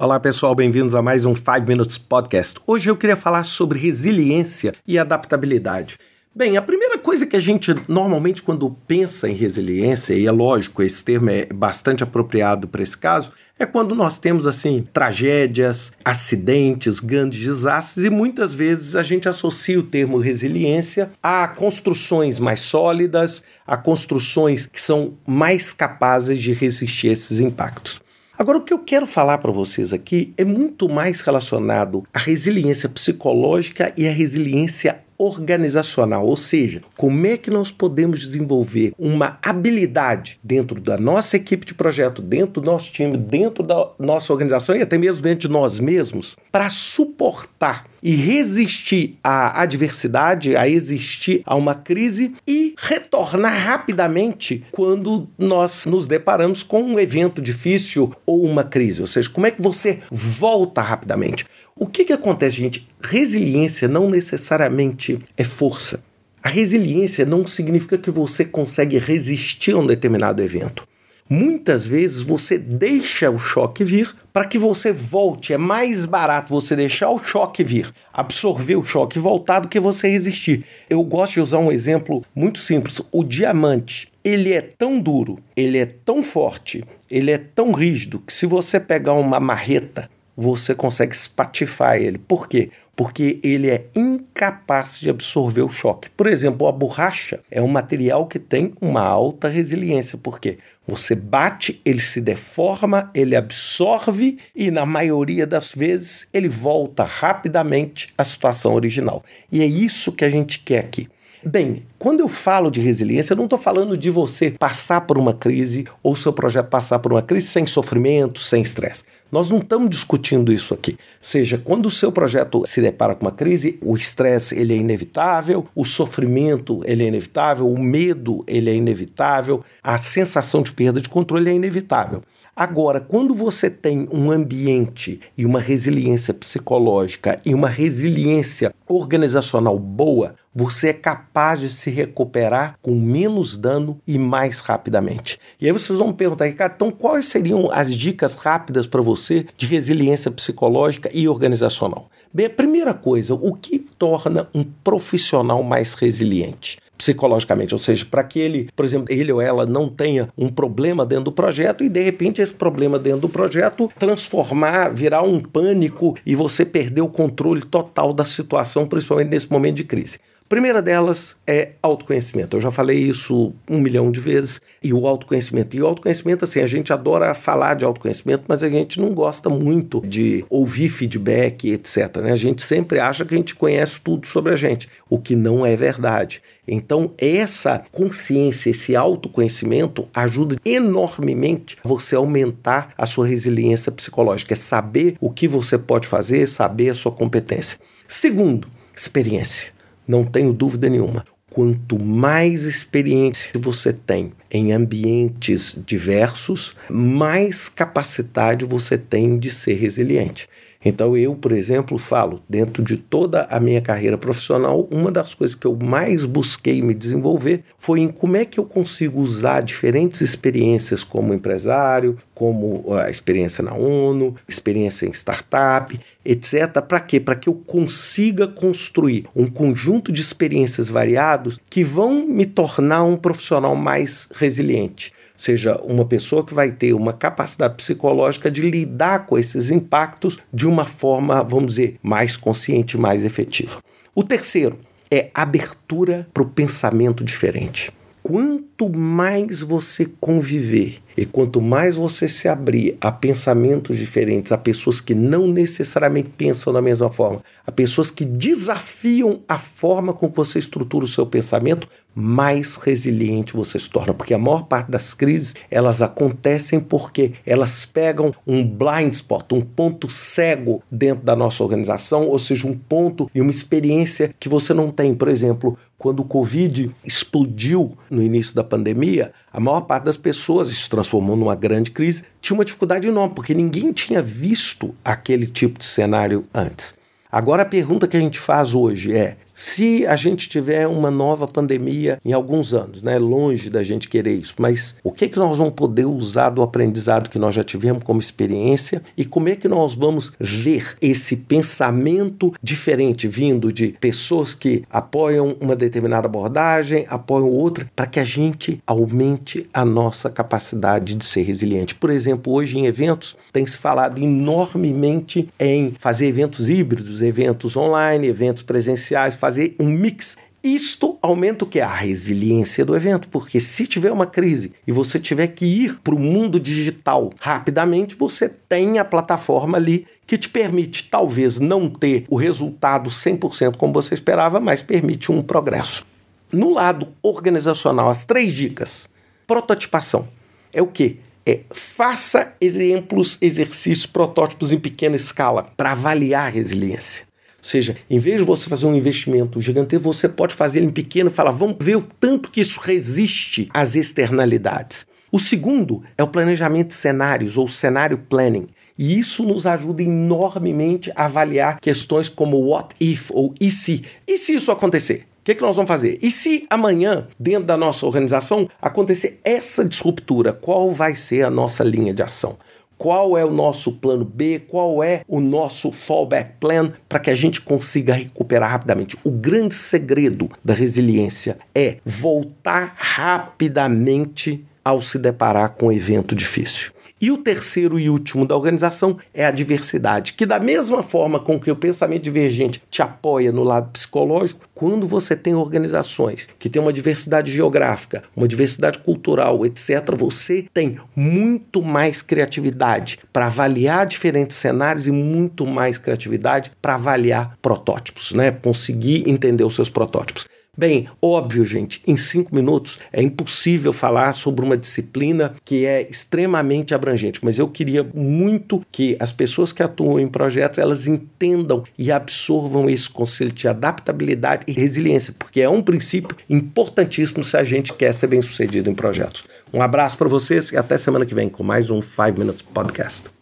Olá pessoal, bem-vindos a mais um 5 Minutes Podcast. Hoje eu queria falar sobre resiliência e adaptabilidade. Bem, a primeira coisa que a gente normalmente quando pensa em resiliência, e é lógico, esse termo é bastante apropriado para esse caso, é quando nós temos assim tragédias, acidentes, grandes desastres e muitas vezes a gente associa o termo resiliência a construções mais sólidas, a construções que são mais capazes de resistir a esses impactos. Agora, o que eu quero falar para vocês aqui é muito mais relacionado à resiliência psicológica e à resiliência organizacional, ou seja, como é que nós podemos desenvolver uma habilidade dentro da nossa equipe de projeto, dentro do nosso time, dentro da nossa organização e até mesmo dentro de nós mesmos, para suportar e resistir à adversidade, a existir a uma crise e retornar rapidamente quando nós nos deparamos com um evento difícil ou uma crise. Ou seja, como é que você volta rapidamente? O que, que acontece, gente? Resiliência não necessariamente é força. A resiliência não significa que você consegue resistir a um determinado evento. Muitas vezes você deixa o choque vir para que você volte. É mais barato você deixar o choque vir, absorver o choque e voltar do que você resistir. Eu gosto de usar um exemplo muito simples. O diamante, ele é tão duro, ele é tão forte, ele é tão rígido que se você pegar uma marreta você consegue espatifar ele. Por quê? Porque ele é incapaz de absorver o choque. Por exemplo, a borracha é um material que tem uma alta resiliência. Por quê? Você bate, ele se deforma, ele absorve e, na maioria das vezes, ele volta rapidamente à situação original. E é isso que a gente quer aqui. Bem, quando eu falo de resiliência, eu não estou falando de você passar por uma crise ou seu projeto passar por uma crise sem sofrimento, sem estresse. Nós não estamos discutindo isso aqui. Ou seja, quando o seu projeto se depara com uma crise, o estresse ele é inevitável, o sofrimento ele é inevitável, o medo ele é inevitável, a sensação de perda de controle é inevitável. Agora, quando você tem um ambiente e uma resiliência psicológica e uma resiliência organizacional boa, você é capaz de se recuperar com menos dano e mais rapidamente. E aí vocês vão me perguntar, Ricardo, então quais seriam as dicas rápidas para você de resiliência psicológica e organizacional? Bem, a primeira coisa, o que torna um profissional mais resiliente? Psicologicamente, ou seja, para que ele, por exemplo, ele ou ela não tenha um problema dentro do projeto e de repente esse problema dentro do projeto transformar, virar um pânico e você perder o controle total da situação, principalmente nesse momento de crise. Primeira delas é autoconhecimento. Eu já falei isso um milhão de vezes. E o autoconhecimento. E o autoconhecimento, assim, a gente adora falar de autoconhecimento, mas a gente não gosta muito de ouvir feedback, etc. Né? A gente sempre acha que a gente conhece tudo sobre a gente, o que não é verdade. Então, essa consciência, esse autoconhecimento ajuda enormemente você a aumentar a sua resiliência psicológica. É saber o que você pode fazer, saber a sua competência. Segundo, experiência. Não tenho dúvida nenhuma. Quanto mais experiência você tem em ambientes diversos, mais capacidade você tem de ser resiliente. Então, eu, por exemplo, falo, dentro de toda a minha carreira profissional, uma das coisas que eu mais busquei me desenvolver foi em como é que eu consigo usar diferentes experiências como empresário, como a experiência na ONU, experiência em startup, etc. Para quê? Para que eu consiga construir um conjunto de experiências variados que vão me tornar um profissional mais resiliente seja uma pessoa que vai ter uma capacidade psicológica de lidar com esses impactos de uma forma, vamos dizer, mais consciente, mais efetiva. O terceiro é abertura para o pensamento diferente. Quanto mais você conviver e quanto mais você se abrir a pensamentos diferentes, a pessoas que não necessariamente pensam da mesma forma, a pessoas que desafiam a forma com que você estrutura o seu pensamento, mais resiliente você se torna, porque a maior parte das crises, elas acontecem porque elas pegam um blind spot, um ponto cego dentro da nossa organização, ou seja, um ponto e uma experiência que você não tem, por exemplo, quando o Covid explodiu no início da pandemia, a maior parte das pessoas se transformou numa grande crise, tinha uma dificuldade enorme, porque ninguém tinha visto aquele tipo de cenário antes. Agora a pergunta que a gente faz hoje é: Se a gente tiver uma nova pandemia em alguns anos, né, longe da gente querer isso, mas o que, que nós vamos poder usar do aprendizado que nós já tivemos como experiência e como é que nós vamos ver esse pensamento diferente vindo de pessoas que apoiam uma determinada abordagem, apoiam outra, para que a gente aumente a nossa capacidade de ser resiliente. Por exemplo, hoje em eventos tem se falado enormemente em fazer eventos híbridos, eventos online, eventos presenciais, fazer um mix. Isto aumenta o que? A resiliência do evento, porque se tiver uma crise e você tiver que ir para o mundo digital rapidamente, você tem a plataforma ali que te permite talvez não ter o resultado 100% como você esperava, mas permite um progresso. No lado organizacional, as três dicas. Prototipação. É o que? É faça exemplos, exercícios, protótipos em pequena escala para avaliar a resiliência. Ou seja, em vez de você fazer um investimento gigantesco, você pode fazer ele em pequeno e falar: vamos ver o tanto que isso resiste às externalidades. O segundo é o planejamento de cenários ou cenário planning. E isso nos ajuda enormemente a avaliar questões como what if ou e se. E se isso acontecer? O que, que nós vamos fazer? E se amanhã, dentro da nossa organização, acontecer essa disruptura, qual vai ser a nossa linha de ação? Qual é o nosso plano B, qual é o nosso fallback plan para que a gente consiga recuperar rapidamente. O grande segredo da resiliência é voltar rapidamente ao se deparar com um evento difícil. E o terceiro e último da organização é a diversidade, que da mesma forma com que o pensamento divergente te apoia no lado psicológico, quando você tem organizações que têm uma diversidade geográfica, uma diversidade cultural, etc., você tem muito mais criatividade para avaliar diferentes cenários e muito mais criatividade para avaliar protótipos, né? Conseguir entender os seus protótipos. Bem, óbvio, gente, em cinco minutos é impossível falar sobre uma disciplina que é extremamente abrangente, mas eu queria muito que as pessoas que atuam em projetos elas entendam e absorvam esse conceito de adaptabilidade e resiliência, porque é um princípio importantíssimo se a gente quer ser bem sucedido em projetos. Um abraço para vocês e até semana que vem com mais um 5 Minutes Podcast.